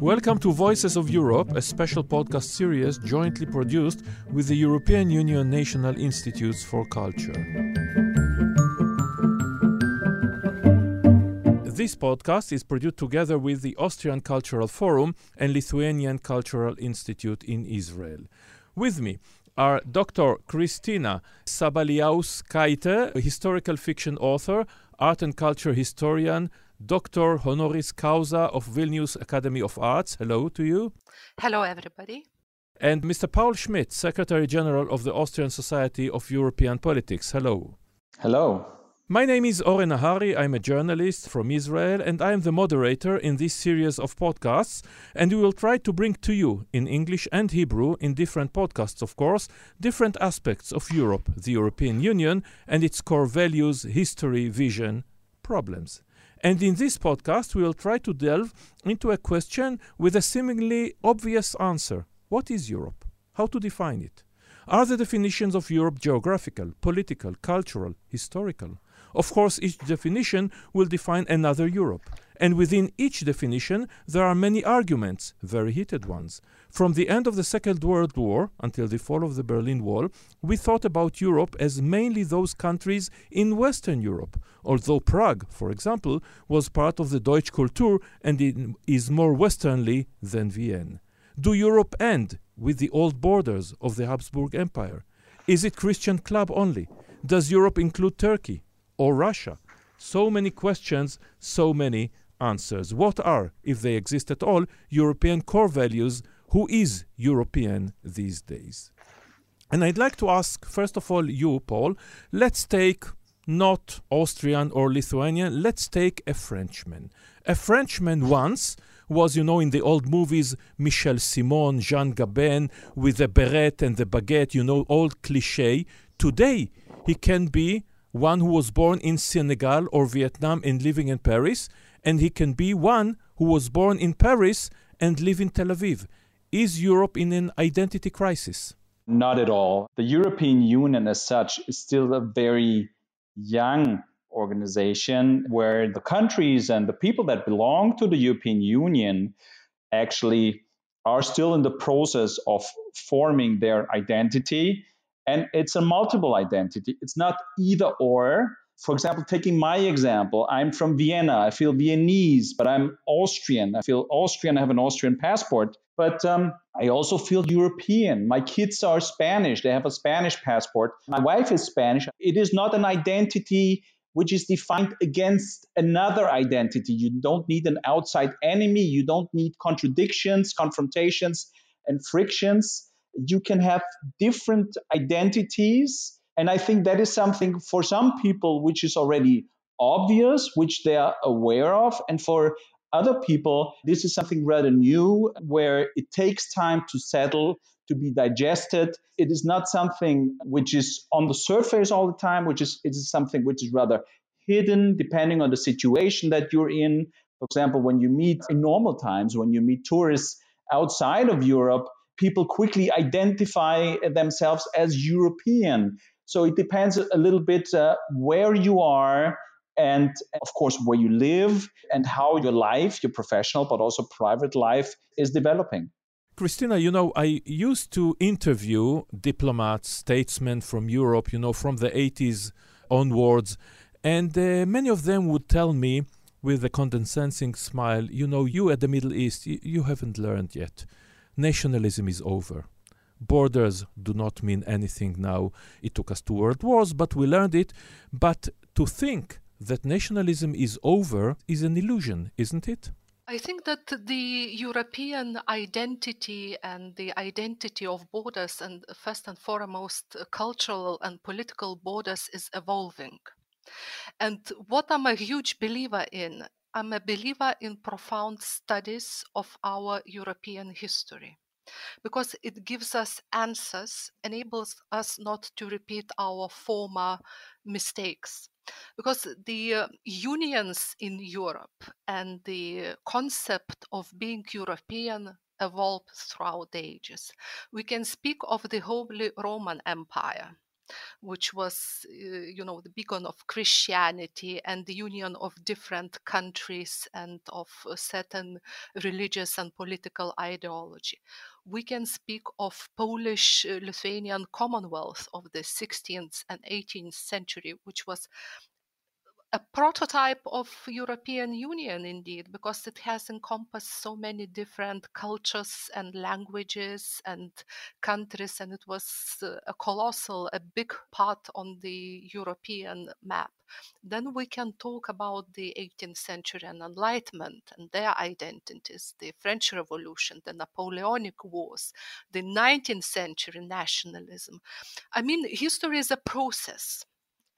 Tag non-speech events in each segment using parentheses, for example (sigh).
Welcome to Voices of Europe, a special podcast series jointly produced with the European Union National Institutes for Culture. This podcast is produced together with the Austrian Cultural Forum and Lithuanian Cultural Institute in Israel. With me are Dr. Kristina Sabaliauskaite, a historical fiction author, art and culture historian, Dr. Honoris Causa of Vilnius Academy of Arts. Hello to you. Hello, everybody. And Mr. Paul Schmidt, Secretary General of the Austrian Society of European Politics. Hello. Hello. My name is Oren Nahari. I'm a journalist from Israel and I am the moderator in this series of podcasts. And we will try to bring to you, in English and Hebrew, in different podcasts, of course, different aspects of Europe, the European Union, and its core values, history, vision, problems. And in this podcast, we will try to delve into a question with a seemingly obvious answer What is Europe? How to define it? Are the definitions of Europe geographical, political, cultural, historical? Of course, each definition will define another Europe. And within each definition, there are many arguments, very heated ones. From the end of the Second World War until the fall of the Berlin Wall, we thought about Europe as mainly those countries in Western Europe, although Prague, for example, was part of the Deutsche Kultur and is more westernly than Vienna. Do Europe end with the old borders of the Habsburg Empire? Is it Christian club only? Does Europe include Turkey or Russia? So many questions, so many answers. What are, if they exist at all, European core values? Who is European these days? And I'd like to ask, first of all, you, Paul, let's take not Austrian or Lithuanian, let's take a Frenchman. A Frenchman once was, you know, in the old movies, Michel Simon, Jean Gabin, with the beret and the baguette, you know, old cliche. Today, he can be one who was born in Senegal or Vietnam and living in Paris, and he can be one who was born in Paris and live in Tel Aviv. Is Europe in an identity crisis? Not at all. The European Union, as such, is still a very young organization where the countries and the people that belong to the European Union actually are still in the process of forming their identity. And it's a multiple identity. It's not either or. For example, taking my example, I'm from Vienna. I feel Viennese, but I'm Austrian. I feel Austrian. I have an Austrian passport. But um, I also feel European. My kids are Spanish. They have a Spanish passport. My wife is Spanish. It is not an identity which is defined against another identity. You don't need an outside enemy. You don't need contradictions, confrontations, and frictions. You can have different identities. And I think that is something for some people which is already obvious, which they are aware of. And for other people, this is something rather new where it takes time to settle, to be digested. It is not something which is on the surface all the time, which is it is something which is rather hidden depending on the situation that you're in. For example, when you meet in normal times, when you meet tourists outside of Europe, people quickly identify themselves as European. So it depends a little bit uh, where you are and of course where you live and how your life, your professional but also private life is developing. Kristina, you know, I used to interview diplomats, statesmen from Europe, you know, from the 80s onwards, and uh, many of them would tell me with a condescending smile, you know, you at the Middle East, you, you haven't learned yet. Nationalism is over. Borders do not mean anything now. It took us two world wars, but we learned it. But to think that nationalism is over is an illusion, isn't it? I think that the European identity and the identity of borders, and first and foremost, uh, cultural and political borders, is evolving. And what I'm a huge believer in, I'm a believer in profound studies of our European history because it gives us answers, enables us not to repeat our former mistakes because the uh, unions in Europe and the concept of being European evolved throughout the ages. We can speak of the Holy Roman Empire. Which was, uh, you know, the beacon of Christianity and the union of different countries and of certain religious and political ideology. We can speak of Polish uh, Lithuanian Commonwealth of the 16th and 18th century, which was a prototype of European Union indeed, because it has encompassed so many different cultures and languages and countries, and it was uh, a colossal, a big part on the European map. Then we can talk about the 18th century and Enlightenment and their identities, the French Revolution, the Napoleonic Wars, the 19th century nationalism. I mean, history is a process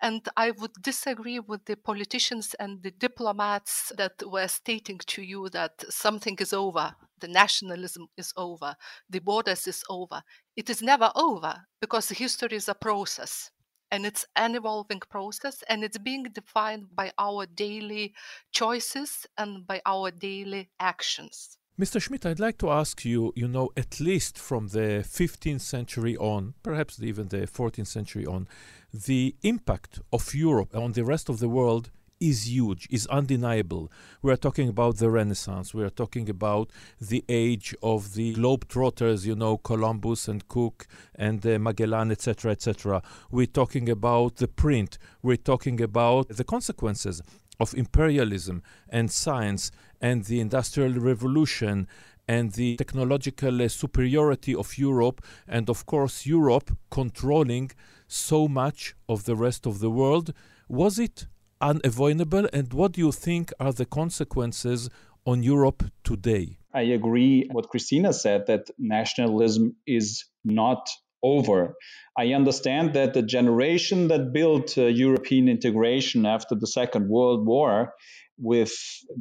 and I would disagree with the politicians and the diplomats that were stating to you that something is over, the nationalism is over, the borders is over. It is never over because history is a process and it's an evolving process and it's being defined by our daily choices and by our daily actions. Mr. Schmidt, I'd like to ask you, you know, at least from the 15th century on, perhaps even the 14th century on, the impact of Europe on the rest of the world is huge, is undeniable. We are talking about the Renaissance. We are talking about the age of the globetrotters, you know, Columbus and Cook and uh, Magellan, etc., etc. We're talking about the print. We're talking about the consequences of imperialism and science and the Industrial Revolution and the technological uh, superiority of Europe, and of course, Europe controlling so much of the rest of the world. Was it unavoidable, and what do you think are the consequences on Europe today? I agree what Kristina said that nationalism is not over. I understand that the generation that built uh, European integration after the Second World War with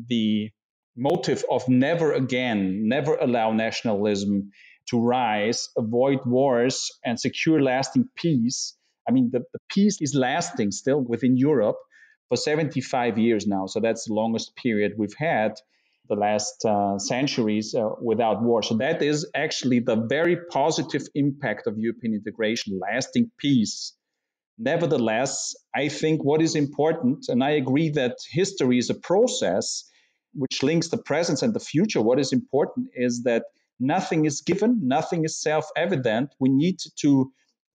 the motive of never again, never allow nationalism to rise, avoid wars, and secure lasting peace. I mean, the, the peace is lasting still within Europe for 75 years now. So that's the longest period we've had the last uh, centuries uh, without war. So that is actually the very positive impact of European integration, lasting peace. Nevertheless, I think what is important, and I agree that history is a process which links the present and the future. What is important is that nothing is given, nothing is self evident. We need to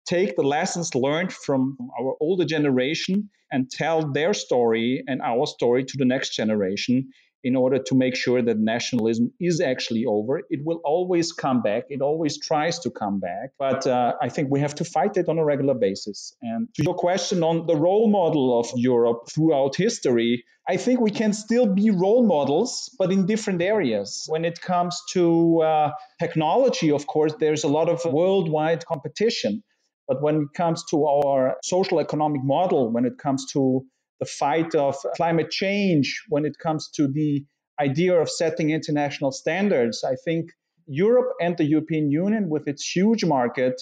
take the lessons learned from our older generation and tell their story and our story to the next generation in order to make sure that nationalism is actually over. It will always come back. It always tries to come back. But uh, I think we have to fight it on a regular basis. And to your question on the role model of Europe throughout history, I think we can still be role models, but in different areas. When it comes to uh, technology, of course, there's a lot of worldwide competition. But when it comes to our social economic model, when it comes to the fight of climate change, when it comes to the idea of setting international standards, I think Europe and the European Union, with its huge market,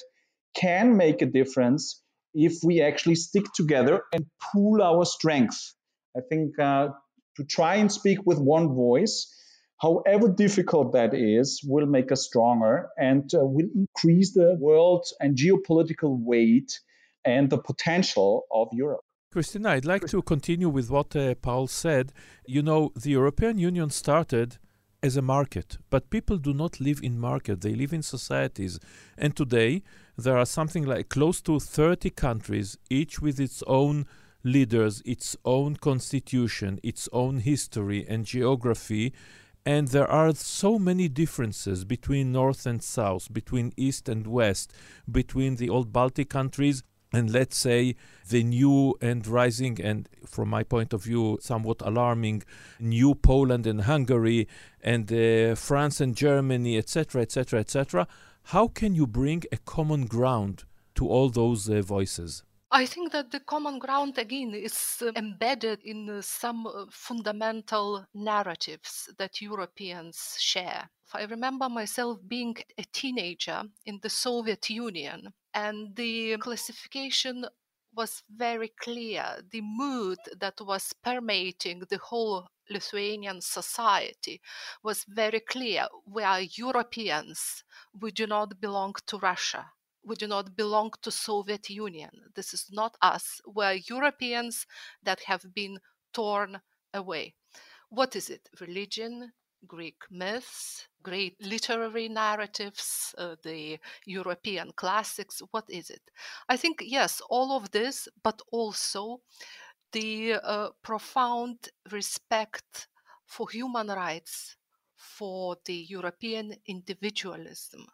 can make a difference if we actually stick together and pool our strength. I think uh, to try and speak with one voice, however difficult that is, will make us stronger and uh, will increase the world and geopolitical weight and the potential of Europe. Kristina, I'd like to continue with what uh, Paul said. You know, the European Union started as a market, but people do not live in market, they live in societies. And today, there are something like close to 30 countries, each with its own leaders, its own constitution, its own history and geography. And there are so many differences between North and South, between East and West, between the old Baltic countries and let's say the new and rising and from my point of view somewhat alarming new poland and hungary and uh, france and germany etc etc etc how can you bring a common ground to all those uh, voices I think that the common ground again is uh, embedded in uh, some uh, fundamental narratives that Europeans share. I remember myself being a teenager in the Soviet Union, and the classification was very clear. The mood that was permeating the whole Lithuanian society was very clear. We are Europeans, we do not belong to Russia we do not belong to Soviet Union. This is not us. We're Europeans that have been torn away. What is it? Religion, Greek myths, great literary narratives, uh, the European classics. What is it? I think, yes, all of this, but also the uh, profound respect for human rights, for the European individualism,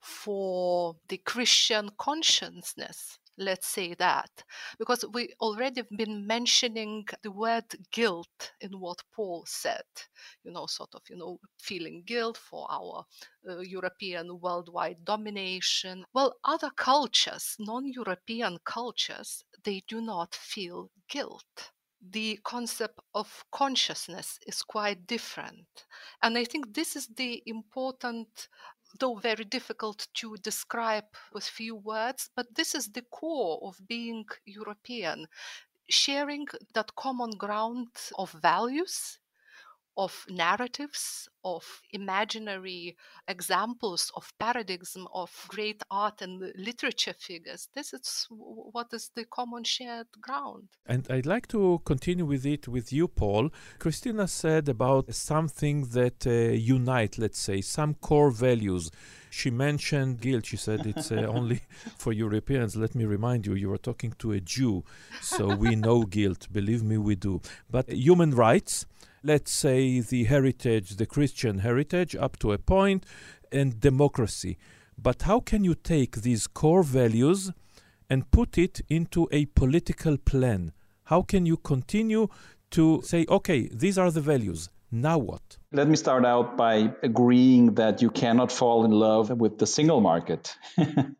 for the Christian consciousness let's say that. Because we already have been mentioning the word guilt in what paul said you know sort of you know feeling guilt for our uh, european worldwide domination. Well other cultures non-european cultures they do not feel guilt. The concept of consciousness is quite different. And I think this is the important though very difficult to describe with few words, but this is the core of being European, sharing that common ground of values of narratives, of imaginary examples, of paradigm of great art and literature figures. This is what is the common shared ground. And I'd like to continue with it with you, Paul. Kristina said about something that uh, unite, let's say, some core values. She mentioned guilt. She said it's uh, (laughs) only for Europeans. Let me remind you, you are talking to a Jew, so we know guilt. Believe me, we do. But human rights, let's say, the heritage, the Christian heritage, up to a point, and democracy. But how can you take these core values and put it into a political plan? How can you continue to say, okay, these are the values, now what? Let me start out by agreeing that you cannot fall in love with the single market. (laughs) the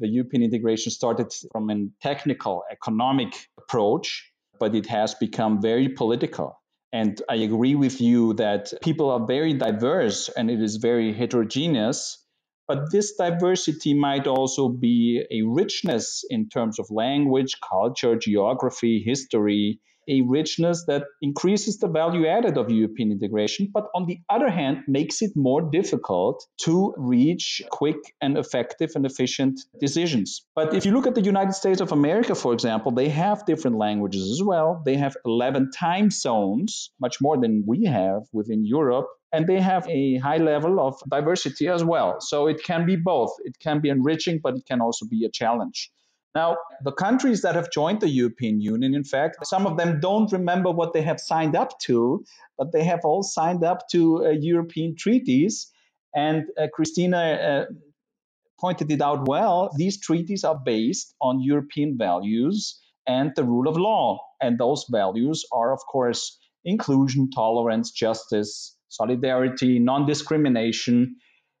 European integration started from a technical, economic approach, but it has become very political. And I agree with you that people are very diverse and it is very heterogeneous. But this diversity might also be a richness in terms of language, culture, geography, history, a richness that increases the value added of European integration, but on the other hand, makes it more difficult to reach quick and effective and efficient decisions. But if you look at the United States of America, for example, they have different languages as well. They have 11 time zones, much more than we have within Europe and they have a high level of diversity as well. So it can be both. It can be enriching, but it can also be a challenge. Now, the countries that have joined the European Union, in fact, some of them don't remember what they have signed up to, but they have all signed up to uh, European treaties. And uh, Kristina uh, pointed it out well. These treaties are based on European values and the rule of law. And those values are, of course, inclusion, tolerance, justice, solidarity, non discrimination,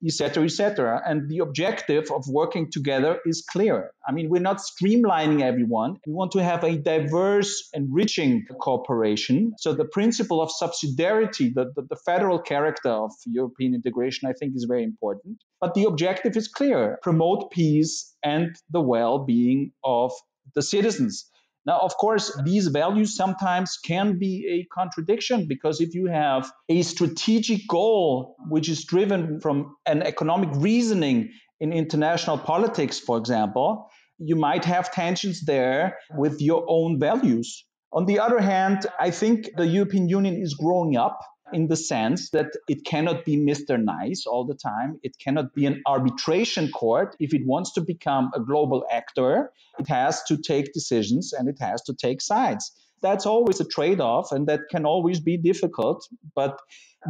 etc., etc. And the objective of working together is clear. I mean, we're not streamlining everyone. We want to have a diverse, enriching cooperation. So the principle of subsidiarity, the, the, the federal character of European integration, I think is very important. But the objective is clear promote peace and the well being of the citizens. Now, of course, these values sometimes can be a contradiction because if you have a strategic goal which is driven from an economic reasoning in international politics, for example, you might have tensions there with your own values. On the other hand, I think the European Union is growing up in the sense that it cannot be Mr. Nice all the time. It cannot be an arbitration court. If it wants to become a global actor, it has to take decisions and it has to take sides. That's always a trade off and that can always be difficult. But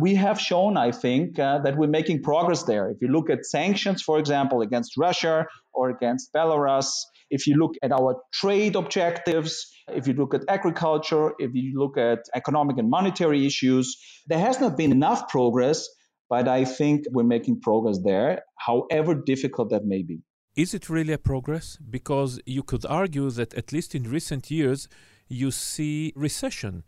we have shown, I think, uh, that we're making progress there. If you look at sanctions, for example, against Russia or against Belarus, if you look at our trade objectives, if you look at agriculture, if you look at economic and monetary issues, there has not been enough progress, but I think we're making progress there, however difficult that may be. Is it really a progress? Because you could argue that at least in recent years, you see recession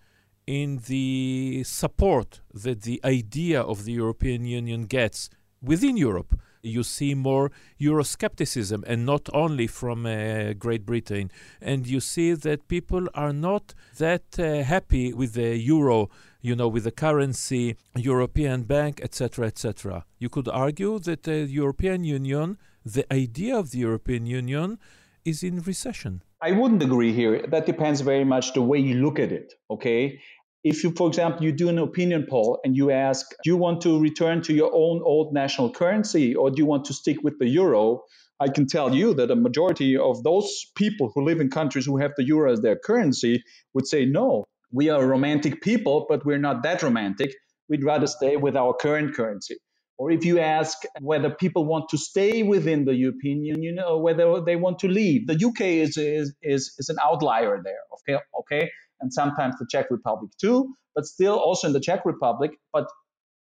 in the support that the idea of the European Union gets within Europe you see more Euroscepticism, and not only from uh, Great Britain. And you see that people are not that uh, happy with the euro, you know, with the currency, European Bank, etc., etc. You could argue that the European Union the idea of the European Union is in recession. I wouldn't agree here. That depends very much the way you look at it. Okay. If you, for example, you do an opinion poll and you ask, do you want to return to your own old national currency or do you want to stick with the euro? I can tell you that a majority of those people who live in countries who have the euro as their currency would say, no, we are romantic people, but we're not that romantic. We'd rather stay with our current currency. Or if you ask whether people want to stay within the European Union or whether they want to leave, the UK is, is, is, is an outlier there. Okay, okay, and sometimes the Czech Republic too, but still also in the Czech Republic. But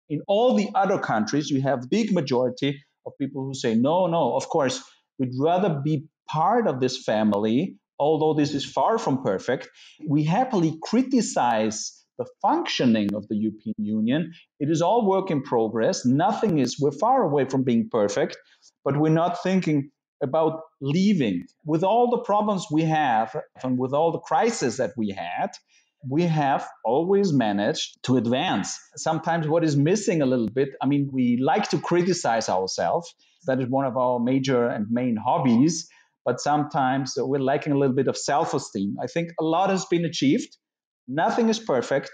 in all the other countries, you have big majority of people who say, no, no, of course, we'd rather be part of this family, although this is far from perfect. We happily criticize the functioning of the European Union. It is all work in progress. Nothing is, we're far away from being perfect, but we're not thinking about leaving. With all the problems we have and with all the crises that we had, we have always managed to advance. Sometimes what is missing a little bit, I mean, we like to criticize ourselves. That is one of our major and main hobbies. But sometimes we're lacking a little bit of self esteem. I think a lot has been achieved. Nothing is perfect.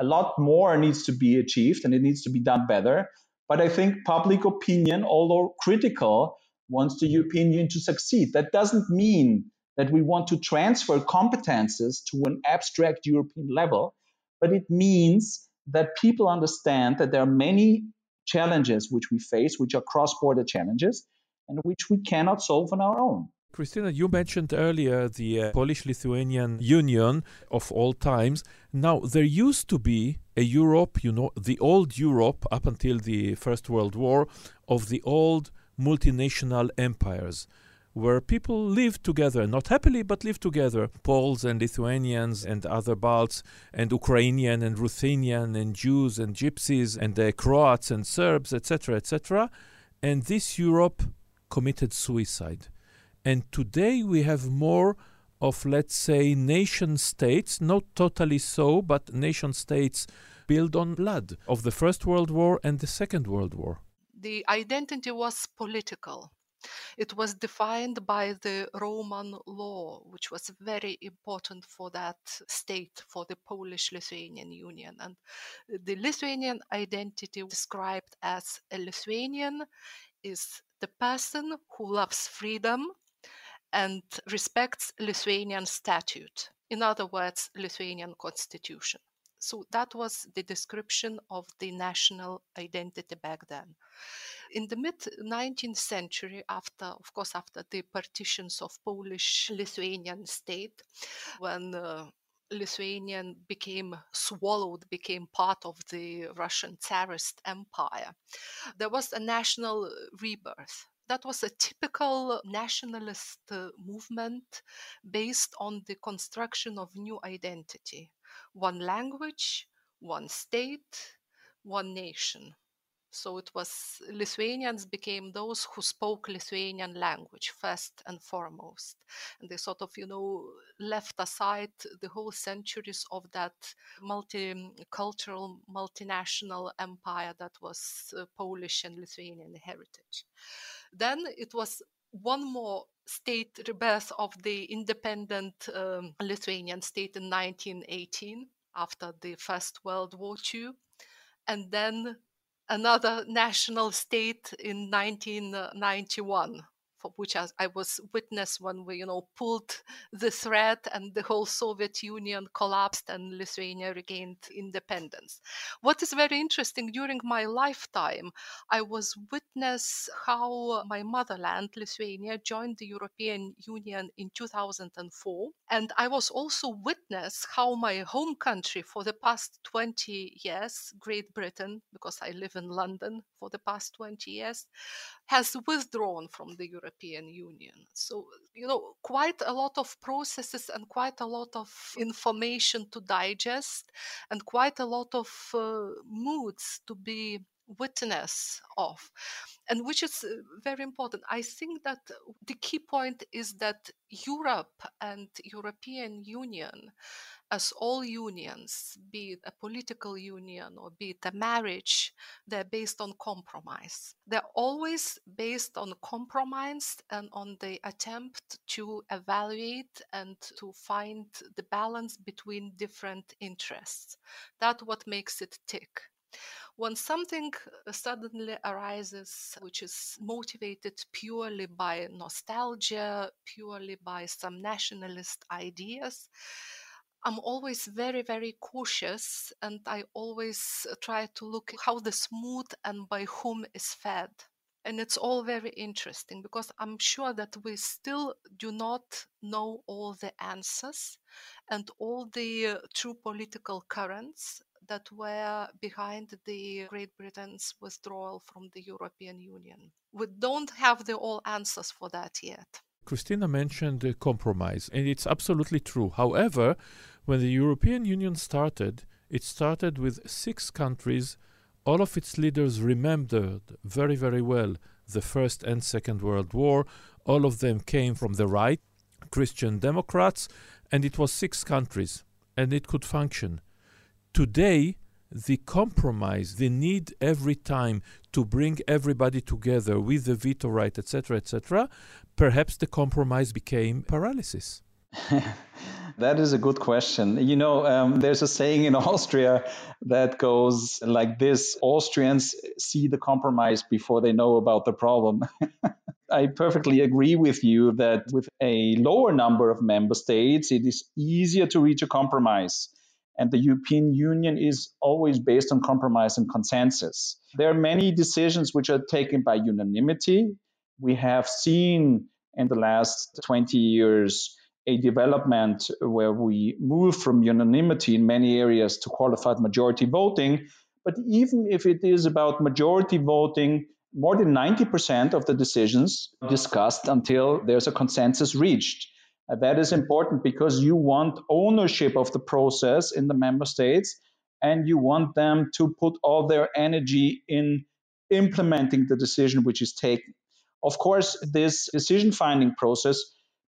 A lot more needs to be achieved and it needs to be done better. But I think public opinion, although critical, wants the European Union to succeed. That doesn't mean that we want to transfer competences to an abstract European level, but it means that people understand that there are many challenges which we face, which are cross border challenges, and which we cannot solve on our own. Kristina, you mentioned earlier the uh, Polish Lithuanian Union of all times. Now, there used to be a Europe, you know, the old Europe up until the First World War of the old multinational empires where people lived together, not happily, but lived together. Poles and Lithuanians and other Balts, and Ukrainian and Ruthenian and Jews and Gypsies and uh, Croats and Serbs, etc., etc. And this Europe committed suicide. And today we have more of, let's say, nation states, not totally so, but nation states built on blood of the First World War and the Second World War. The identity was political. It was defined by the Roman law, which was very important for that state, for the Polish Lithuanian Union. And the Lithuanian identity described as a Lithuanian is the person who loves freedom and respects Lithuanian statute. In other words, Lithuanian constitution. So that was the description of the national identity back then. In the mid 19th century, after, of course, after the partitions of Polish Lithuanian state, when uh, Lithuanian became swallowed, became part of the Russian Tsarist Empire, there was a national rebirth that was a typical nationalist uh, movement based on the construction of new identity one language, one state, one nation. So it was Lithuanians became those who spoke Lithuanian language first and foremost. And they sort of, you know, left aside the whole centuries of that multicultural, multinational empire that was uh, Polish and Lithuanian heritage. Then it was one more state rebirth of the independent um, Lithuanian state in 1918 after the First World War II, and then another national state in 1991 for which I, I, was witness when we, you know, pulled the thread and the whole Soviet Union collapsed and Lithuania regained independence. What is very interesting during my lifetime, I was witness how my motherland, Lithuania, joined the European Union in 2004, and I was also witness how my home country for the past 20 years, Great Britain, because I live in London for the past 20 years, has withdrawn from the European Union. So, you know, quite a lot of processes and quite a lot of information to digest and quite a lot of uh, moods to be witness of and which is uh, very important i think that the key point is that europe and european union as all unions, be it a political union or be it a marriage, they're based on compromise. They're always based on compromise and on the attempt to evaluate and to find the balance between different interests. That's what makes it tick. When something uh, suddenly arises, which is motivated purely by nostalgia, purely by some nationalist ideas, I'm always very, very cautious and I always uh, try to look how the smooth and by whom is fed. And it's all very interesting because I'm sure that we still do not know all the answers and all the true political currents that were behind the Great Britain's withdrawal from the European Union. We don't have the all answers for that yet. Kristina mentioned the compromise, and it's absolutely true. However, when the European Union started, it started with six countries. All of its leaders remembered very, very well the First and Second World War. All of them came from the right, Christian Democrats, and it was six countries, and it could function. Today, the compromise, the need every time to bring everybody together with the veto right, etc., etc., perhaps the compromise became paralysis. (laughs) that is a good question. You know, um, there's a saying in (laughs) Austria that goes like this Austrians see the compromise before they know about the problem. (laughs) I perfectly agree with you that with a lower number of member states, it is easier to reach a compromise. And the European Union is always based on compromise and consensus. There are many decisions which are taken by unanimity. We have seen in the last 20 years a development where we move from unanimity in many areas to qualified majority voting. But even if it is about majority voting, more than 90% of the decisions discussed until there's a consensus reached. Uh, that is important because you want ownership of the process in the member states and you want them to put all their energy in implementing the decision which is taken. Of course, this decision finding process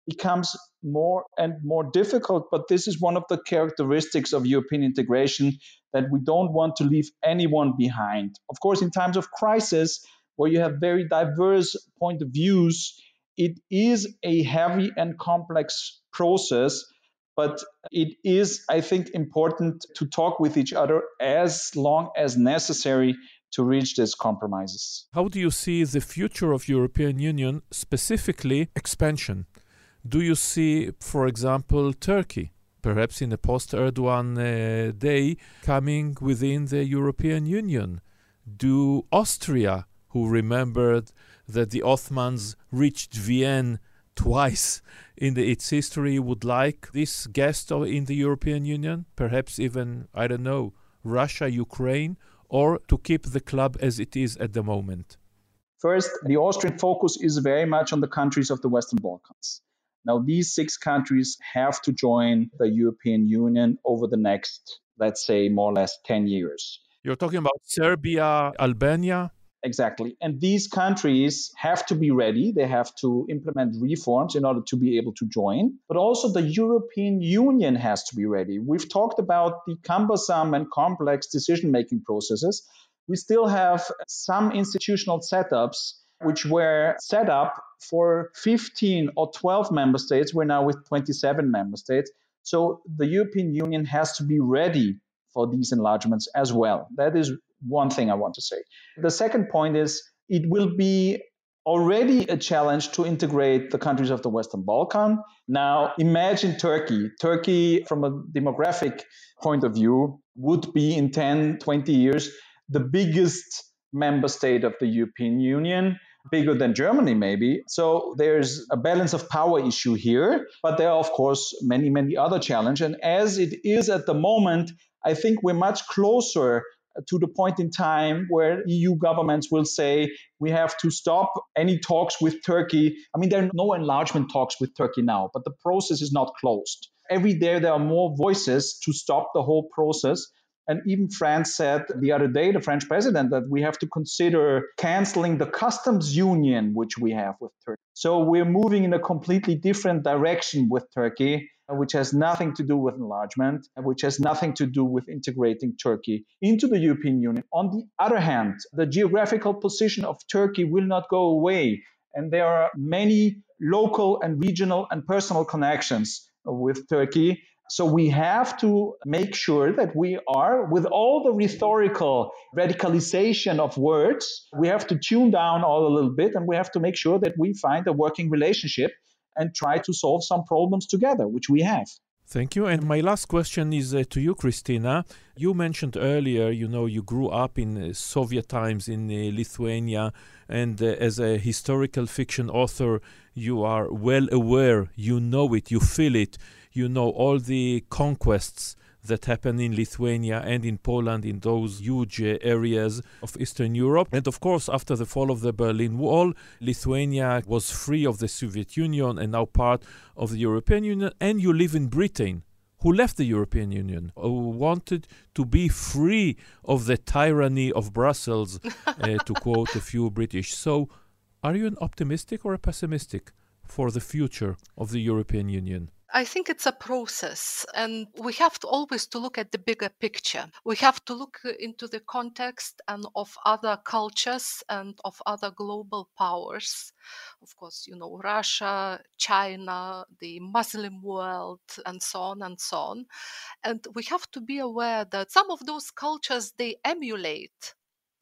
becomes more and more difficult, but this is one of the characteristics of European integration that we don't want to leave anyone behind. Of course, in times of crisis, where you have very diverse point of views, it is a heavy and complex process, but it is, I think, important to talk with each other as long as necessary to reach these compromises. How do you see the future of European Union, specifically expansion? Do you see, for example, Turkey, perhaps in a post-Erdogan uh, day, coming within the European Union? Do Austria, who remembered that the Ottomans reached Vienna twice in the, its history, would like this guest in the European Union? Perhaps even, I don't know, Russia, Ukraine, or to keep the club as it is at the moment? First, the Austrian focus is very much on the countries of the Western Balkans. Now, these six countries have to join the European Union over the next, let's say, more or less 10 years. You're talking about Serbia, Albania? Exactly. And these countries have to be ready. They have to implement reforms in order to be able to join. But also the European Union has to be ready. We've talked about the cumbersome and complex decision making processes. We still have some institutional setups which were set up for 15 or 12 member states. We're now with 27 member states. So the European Union has to be ready for these enlargements as well. That is one thing I want to say. The second point is it will be already a challenge to integrate the countries of the Western Balkan. Now, imagine Turkey. Turkey, from a demographic point of view, would be in 10, 20 years the biggest member state of the European Union bigger than Germany, maybe. So there's a balance of power issue here, but there are, of course, many, many other challenges. And as it is at the moment, I think we're much closer to the point in time where EU governments will say we have to stop any talks with Turkey. I mean, there are no enlargement talks with Turkey now, but the process is not closed. Every day there are more voices to stop the whole process. And even France said the other day, the French president, that we have to consider canceling the customs union which we have with Turkey. So we're moving in a completely different direction with Turkey which has nothing to do with enlargement, which has nothing to do with integrating Turkey into the European Union. On the other hand, the geographical position of Turkey will not go away. And there are many local and regional and personal connections with Turkey. So we have to make sure that we are, with all the rhetorical radicalization of words, we have to tune down all a little bit and we have to make sure that we find a working relationship and try to solve some problems together, which we have. Thank you. And my last question is uh, to you, Kristina. You mentioned earlier, you know, you grew up in uh, Soviet times in uh, Lithuania, and uh, as a historical fiction author, you are well aware, you know it, you feel it, you know all the conquests that happened in Lithuania and in Poland in those huge uh, areas of Eastern Europe. And of course, after the fall of the Berlin Wall, Lithuania was free of the Soviet Union and now part of the European Union. And you live in Britain, who left the European Union, who wanted to be free of the tyranny of Brussels, uh, (laughs) to quote a few British. So, are you an optimistic or a pessimistic for the future of the European Union? I think it's a process and we have to always to look at the bigger picture. We have to look uh, into the context and of other cultures and of other global powers. Of course, you know, Russia, China, the Muslim world and so on and so on. And we have to be aware that some of those cultures they emulate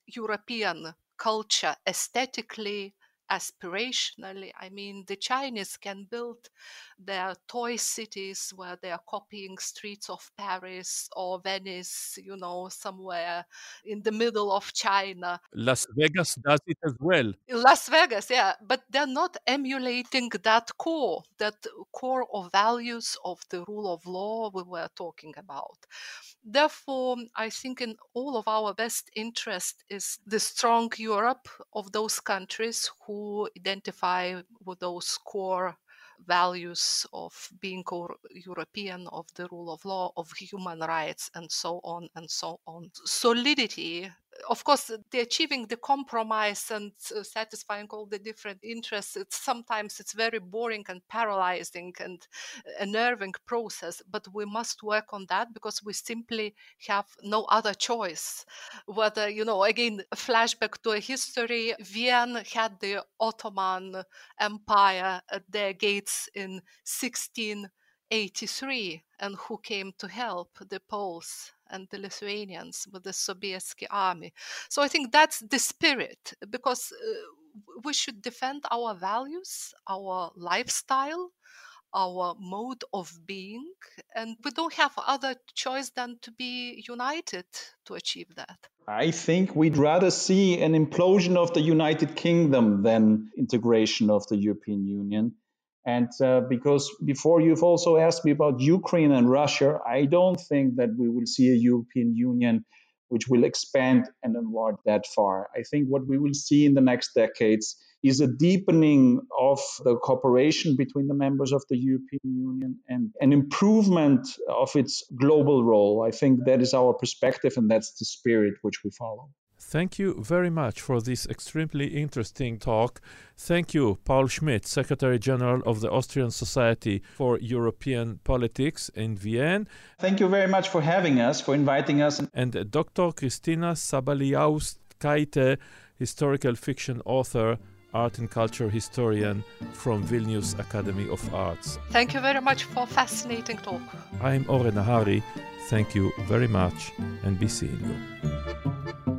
European culture aesthetically, aspirationally. I mean, the Chinese can build their toy cities where they are copying streets of Paris or Venice, you know, somewhere in the middle of China. Las Vegas does it as well. Las Vegas, yeah, but they're not emulating that core, that core of values of the rule of law we were talking about. Therefore, I think in all of our best interest is the strong Europe of those countries who identify with those core values of being European, of the rule of law, of human rights, and so on and so on. Solidity of course the achieving the compromise and uh, satisfying all the different interests it's sometimes it's very boring and paralyzing and unnerving process but we must work on that because we simply have no other choice. Whether you know again flashback to a history vienna had the ottoman empire at their gates in 1683 and who came to help the poles and the Lithuanians with the Sobieski army. So I think that's the spirit because uh, we should defend our values, our lifestyle, our mode of being, and we don't have other choice than to be united to achieve that. I think we'd rather see an implosion of the United Kingdom than integration of the European Union. And uh, because before you've also asked me about Ukraine and Russia, I don't think that we will see a European Union which will expand and enlarge that far. I think what we will see in the next decades is a deepening of the cooperation between the members of the European Union and an improvement of its global role. I think that is our perspective and that's the spirit which we follow. Thank you very much for this extremely interesting talk. Thank you, Paul Schmidt, Secretary General of the Austrian Society for European Politics in Vienna. Thank you very much for having us, for inviting us. And Dr. Kristina Sabaliauskaite, historical fiction author, art and culture historian from Vilnius Academy of Arts. Thank you very much for fascinating talk. I'm Oren Nahari. Thank you very much and be seeing you.